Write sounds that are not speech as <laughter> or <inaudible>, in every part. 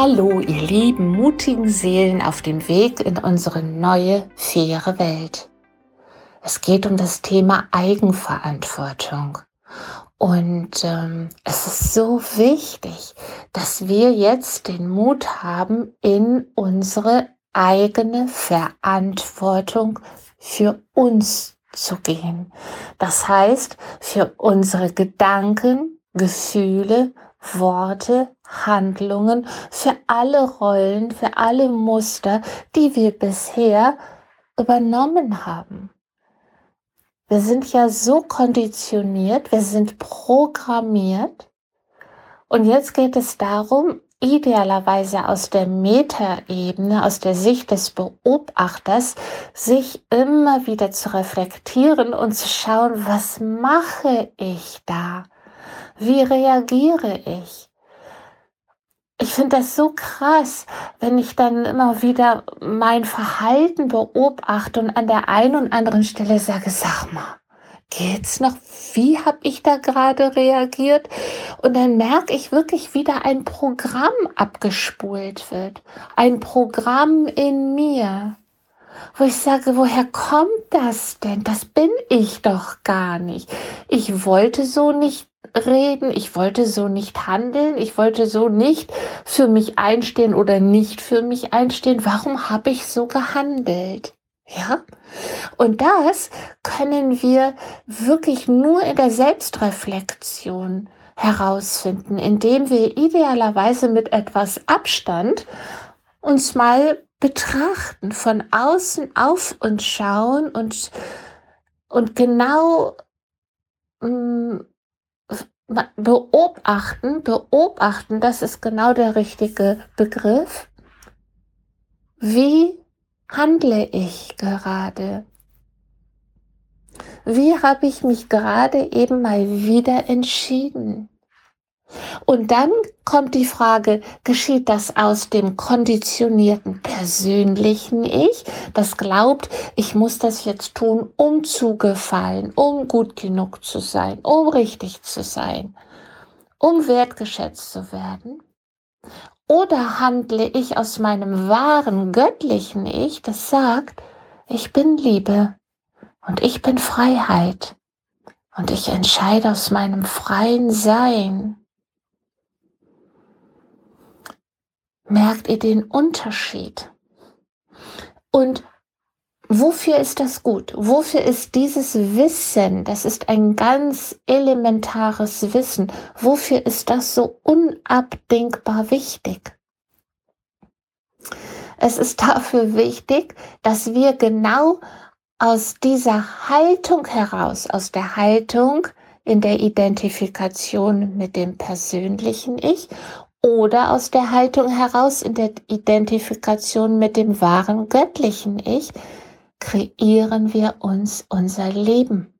Hallo, ihr lieben, mutigen Seelen auf dem Weg in unsere neue, faire Welt. Es geht um das Thema Eigenverantwortung. Und ähm, es ist so wichtig, dass wir jetzt den Mut haben, in unsere eigene Verantwortung für uns zu gehen. Das heißt, für unsere Gedanken, Gefühle, Worte, Handlungen, für alle Rollen, für alle Muster, die wir bisher übernommen haben. Wir sind ja so konditioniert, wir sind programmiert. Und jetzt geht es darum, idealerweise aus der Metaebene, aus der Sicht des Beobachters, sich immer wieder zu reflektieren und zu schauen, was mache ich da? Wie reagiere ich? Ich finde das so krass, wenn ich dann immer wieder mein Verhalten beobachte und an der einen und anderen Stelle sage, sag mal, geht's noch? Wie habe ich da gerade reagiert? Und dann merke ich wirklich, wieder ein Programm abgespult wird. Ein Programm in mir. Wo ich sage, woher kommt das denn? Das bin ich doch gar nicht. Ich wollte so nicht reden, ich wollte so nicht handeln, ich wollte so nicht für mich einstehen oder nicht für mich einstehen. Warum habe ich so gehandelt? Ja? Und das können wir wirklich nur in der Selbstreflexion herausfinden, indem wir idealerweise mit etwas Abstand uns mal betrachten, von außen auf uns schauen und, und genau mh, mm, beobachten, beobachten, das ist genau der richtige Begriff. Wie handle ich gerade? Wie habe ich mich gerade eben mal wieder entschieden? Und dann kommt die Frage, geschieht das aus dem konditionierten persönlichen Ich, das glaubt, ich muss das jetzt tun, um zu gefallen, um gut genug zu sein, um richtig zu sein, um wertgeschätzt zu werden? Oder handle ich aus meinem wahren göttlichen Ich, das sagt, ich bin Liebe und ich bin Freiheit und ich entscheide aus meinem freien Sein Merkt ihr den Unterschied? Und wofür ist das gut? Wofür ist dieses Wissen, das ist ein ganz elementares Wissen, wofür ist das so unabdingbar wichtig? Es ist <laughs> dafür wichtig, dass wir genau aus dieser Haltung heraus, aus der Haltung in der Identifikation mit dem persönlichen Ich oder aus der Haltung heraus in der Identifikation mit dem wahren göttlichen Ich kreieren wir uns unser Leben,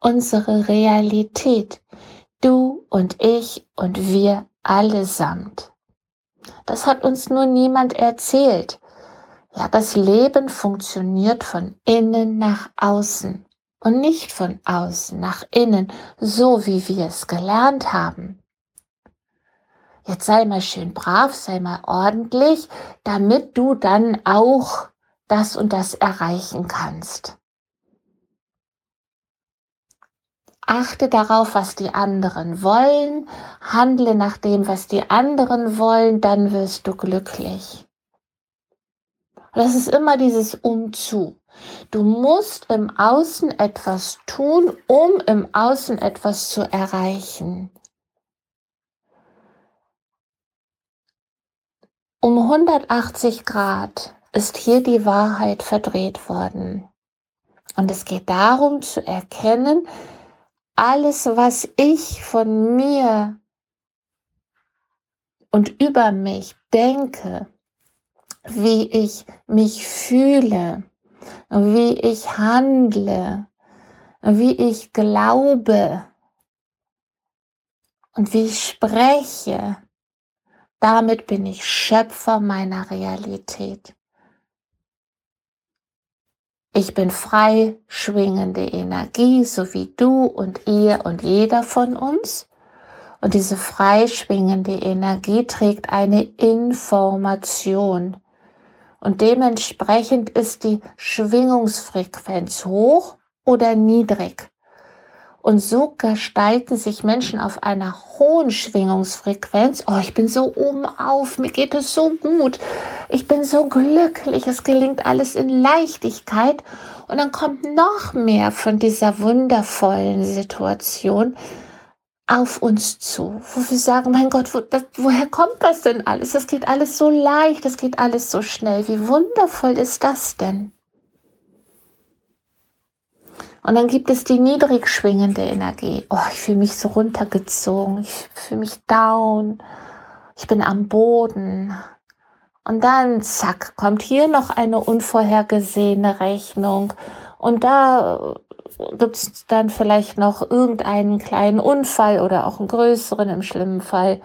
unsere Realität, du und ich und wir allesamt. Das hat uns nur niemand erzählt. Ja, das Leben funktioniert von innen nach außen und nicht von außen nach innen, so wie wir es gelernt haben. Jetzt sei mal schön brav, sei mal ordentlich, damit du dann auch das und das erreichen kannst. Achte darauf, was die anderen wollen, handle nach dem, was die anderen wollen, dann wirst du glücklich. Das ist immer dieses Umzu. Du musst im Außen etwas tun, um im Außen etwas zu erreichen. Um 180 Grad ist hier die Wahrheit verdreht worden. Und es geht darum zu erkennen, alles, was ich von mir und über mich denke, wie ich mich fühle, wie ich handle, wie ich glaube und wie ich spreche, damit bin ich Schöpfer meiner Realität. Ich bin frei schwingende Energie, so wie du und ihr und jeder von uns. Und diese freischwingende Energie trägt eine Information. Und dementsprechend ist die Schwingungsfrequenz hoch oder niedrig. Und so gestalten sich Menschen auf einer hohen Schwingungsfrequenz. Oh, ich bin so oben auf, mir geht es so gut, ich bin so glücklich, es gelingt alles in Leichtigkeit. Und dann kommt noch mehr von dieser wundervollen Situation auf uns zu, wo wir sagen, mein Gott, wo, das, woher kommt das denn alles? Das geht alles so leicht, das geht alles so schnell. Wie wundervoll ist das denn? Und dann gibt es die niedrig schwingende Energie. Oh, ich fühle mich so runtergezogen, ich fühle mich down, ich bin am Boden. Und dann, zack, kommt hier noch eine unvorhergesehene Rechnung. Und da äh, gibt es dann vielleicht noch irgendeinen kleinen Unfall oder auch einen größeren im schlimmen Fall.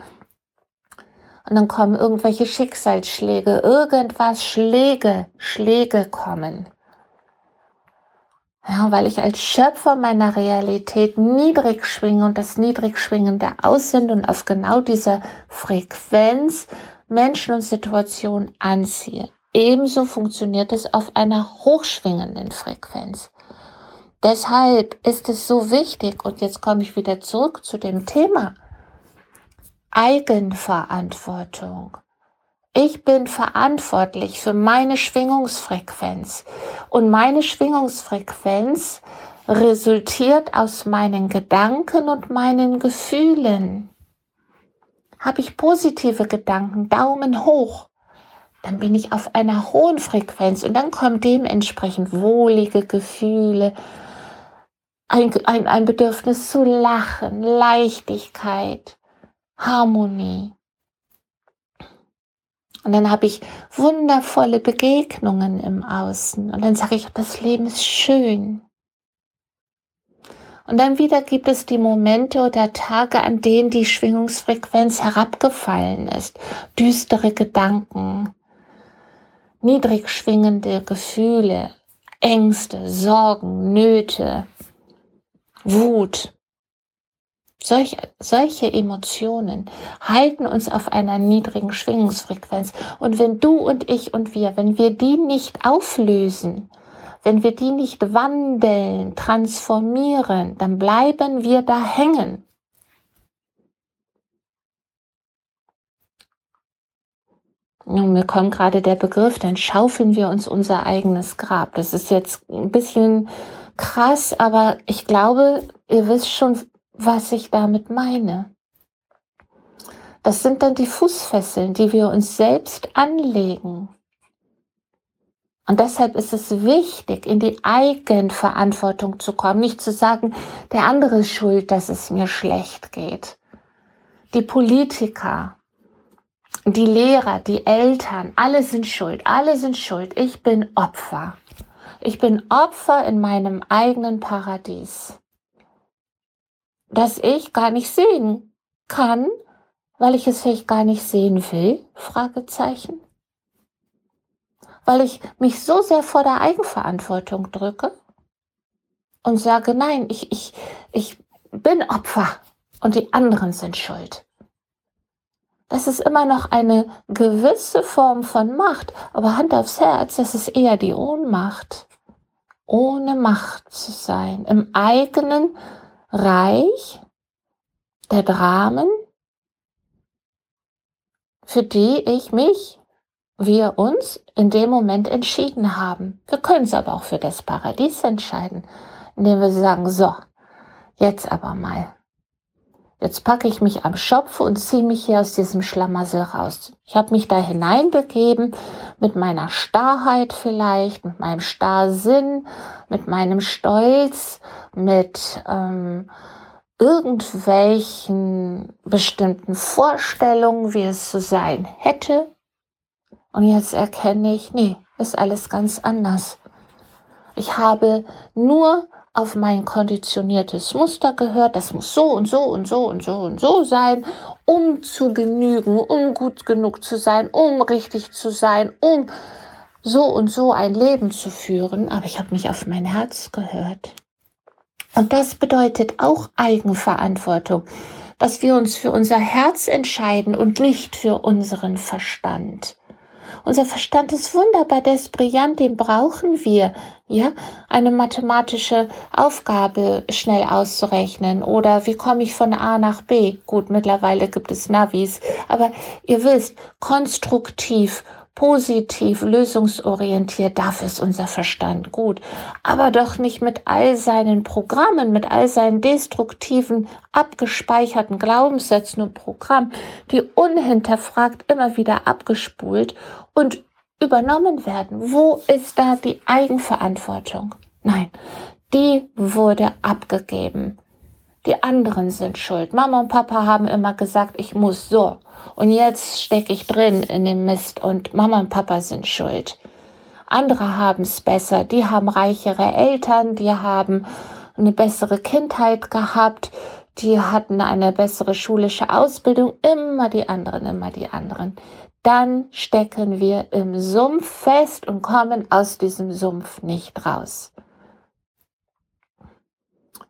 Und dann kommen irgendwelche Schicksalsschläge, irgendwas, Schläge, Schläge kommen. Ja, weil ich als Schöpfer meiner Realität niedrig schwinge und das niedrig schwingende Aussende und auf genau dieser Frequenz Menschen und Situationen anziehe. Ebenso funktioniert es auf einer hochschwingenden Frequenz. Deshalb ist es so wichtig, und jetzt komme ich wieder zurück zu dem Thema, Eigenverantwortung. Ich bin verantwortlich für meine Schwingungsfrequenz und meine Schwingungsfrequenz resultiert aus meinen Gedanken und meinen Gefühlen. Habe ich positive Gedanken, Daumen hoch, dann bin ich auf einer hohen Frequenz und dann kommen dementsprechend wohlige Gefühle, ein, ein, ein Bedürfnis zu lachen, Leichtigkeit, Harmonie. Und dann habe ich wundervolle Begegnungen im Außen. Und dann sage ich, das Leben ist schön. Und dann wieder gibt es die Momente oder Tage, an denen die Schwingungsfrequenz herabgefallen ist. Düstere Gedanken, niedrig schwingende Gefühle, Ängste, Sorgen, Nöte, Wut. Solche, solche Emotionen halten uns auf einer niedrigen Schwingungsfrequenz. Und wenn du und ich und wir, wenn wir die nicht auflösen, wenn wir die nicht wandeln, transformieren, dann bleiben wir da hängen. Und mir kommt gerade der Begriff, dann schaufeln wir uns unser eigenes Grab. Das ist jetzt ein bisschen krass, aber ich glaube, ihr wisst schon, was ich damit meine. Das sind dann die Fußfesseln, die wir uns selbst anlegen. Und deshalb ist es wichtig, in die Eigenverantwortung zu kommen, nicht zu sagen, der andere ist schuld, dass es mir schlecht geht. Die Politiker, die Lehrer, die Eltern, alle sind schuld, alle sind schuld. Ich bin Opfer. Ich bin Opfer in meinem eigenen Paradies das ich gar nicht sehen kann, weil ich es vielleicht gar nicht sehen will? Fragezeichen. Weil ich mich so sehr vor der Eigenverantwortung drücke und sage, nein, ich, ich, ich bin Opfer und die anderen sind schuld. Das ist immer noch eine gewisse Form von Macht, aber Hand aufs Herz, das ist eher die Ohnmacht. Ohne Macht zu sein, im eigenen Reich der Dramen, für die ich mich, wir uns in dem Moment entschieden haben. Wir können es aber auch für das Paradies entscheiden, indem wir sagen, so, jetzt aber mal. Jetzt packe ich mich am Schopf und ziehe mich hier aus diesem Schlamassel raus. Ich habe mich da hineinbegeben mit meiner Starrheit vielleicht, mit meinem Starrsinn, mit meinem Stolz, mit ähm, irgendwelchen bestimmten Vorstellungen, wie es zu sein hätte. Und jetzt erkenne ich, nee, ist alles ganz anders. Ich habe nur auf mein konditioniertes Muster gehört, das muss so und so und so und so und so sein, um zu genügen, um gut genug zu sein, um richtig zu sein, um so und so ein Leben zu führen. Aber ich habe mich auf mein Herz gehört. Und das bedeutet auch Eigenverantwortung. dass wir uns für unser Herz entscheiden und nicht für unseren Verstand. Unser Verstand ist wunderbar, der ist brillant, den brauchen wir, ja, eine mathematische Aufgabe schnell auszurechnen oder wie komme ich von A nach B? Gut, mittlerweile gibt es Navis, aber ihr wisst, konstruktiv positiv, lösungsorientiert, dafür ist unser Verstand gut. Aber doch nicht mit all seinen Programmen, mit all seinen destruktiven, abgespeicherten Glaubenssätzen und Programmen, die unhinterfragt immer wieder abgespult und übernommen werden. Wo ist da die Eigenverantwortung? Nein, die wurde abgegeben. Die anderen sind schuld. Mama und Papa haben immer gesagt, ich muss so. Und jetzt stecke ich drin in dem Mist und Mama und Papa sind schuld. Andere haben es besser. Die haben reichere Eltern, die haben eine bessere Kindheit gehabt, die hatten eine bessere schulische Ausbildung. Immer die anderen, immer die anderen. Dann stecken wir im Sumpf fest und kommen aus diesem Sumpf nicht raus.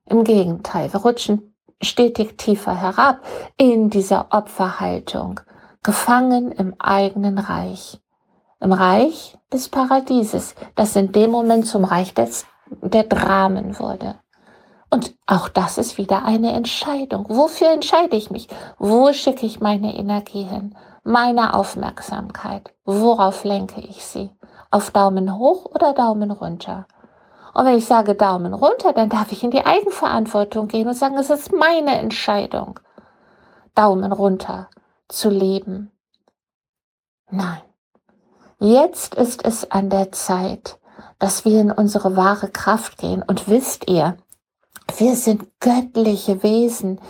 Im Gegenteil, wir rutschen stetig tiefer herab in dieser Opferhaltung, gefangen im eigenen Reich. Im Reich des Paradieses, das in dem Moment zum Reich des, der Dramen wurde. Und auch das ist wieder eine Entscheidung. Wofür entscheide ich mich? Wo schicke ich meine Energie hin? Meine Aufmerksamkeit. Worauf lenke ich sie? Auf Daumen hoch oder Daumen runter? Und wenn ich sage Daumen runter, dann darf ich in die Eigenverantwortung gehen und sagen, es ist meine Entscheidung, Daumen runter zu leben. Nein, jetzt ist es an der Zeit, dass wir in unsere wahre Kraft gehen. Und wisst ihr, wir sind göttliche Wesen.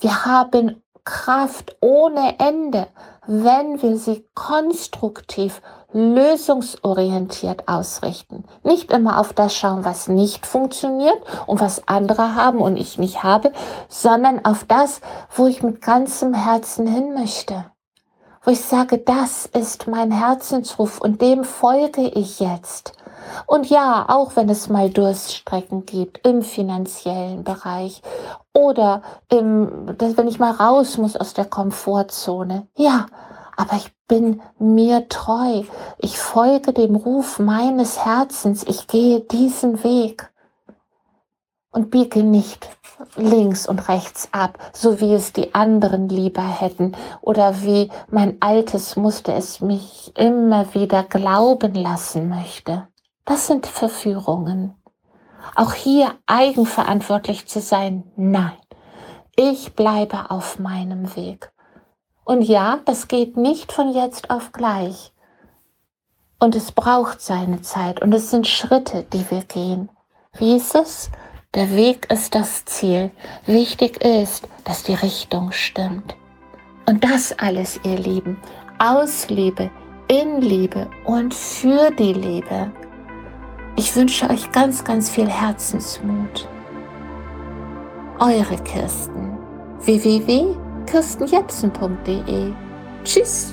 Wir haben Kraft ohne Ende, wenn wir sie konstruktiv lösungsorientiert ausrichten. Nicht immer auf das schauen, was nicht funktioniert und was andere haben und ich nicht habe, sondern auf das, wo ich mit ganzem Herzen hin möchte. Wo ich sage, das ist mein Herzensruf und dem folge ich jetzt. Und ja, auch wenn es mal Durststrecken gibt im finanziellen Bereich oder im, wenn ich mal raus muss aus der Komfortzone. Ja, aber ich bin mir treu. Ich folge dem Ruf meines Herzens. Ich gehe diesen Weg und biege nicht links und rechts ab, so wie es die anderen lieber hätten oder wie mein altes Muster es mich immer wieder glauben lassen möchte. Das sind Verführungen. Auch hier eigenverantwortlich zu sein, nein. Ich bleibe auf meinem Weg. Und ja, das geht nicht von jetzt auf gleich. Und es braucht seine Zeit und es sind Schritte, die wir gehen. Wie ist es? Der Weg ist das Ziel. Wichtig ist, dass die Richtung stimmt. Und das alles, ihr Lieben, aus Liebe, in Liebe und für die Liebe. Ich wünsche euch ganz, ganz viel Herzensmut. Eure Kirsten. www kirstenjepsen.de. Tschüss!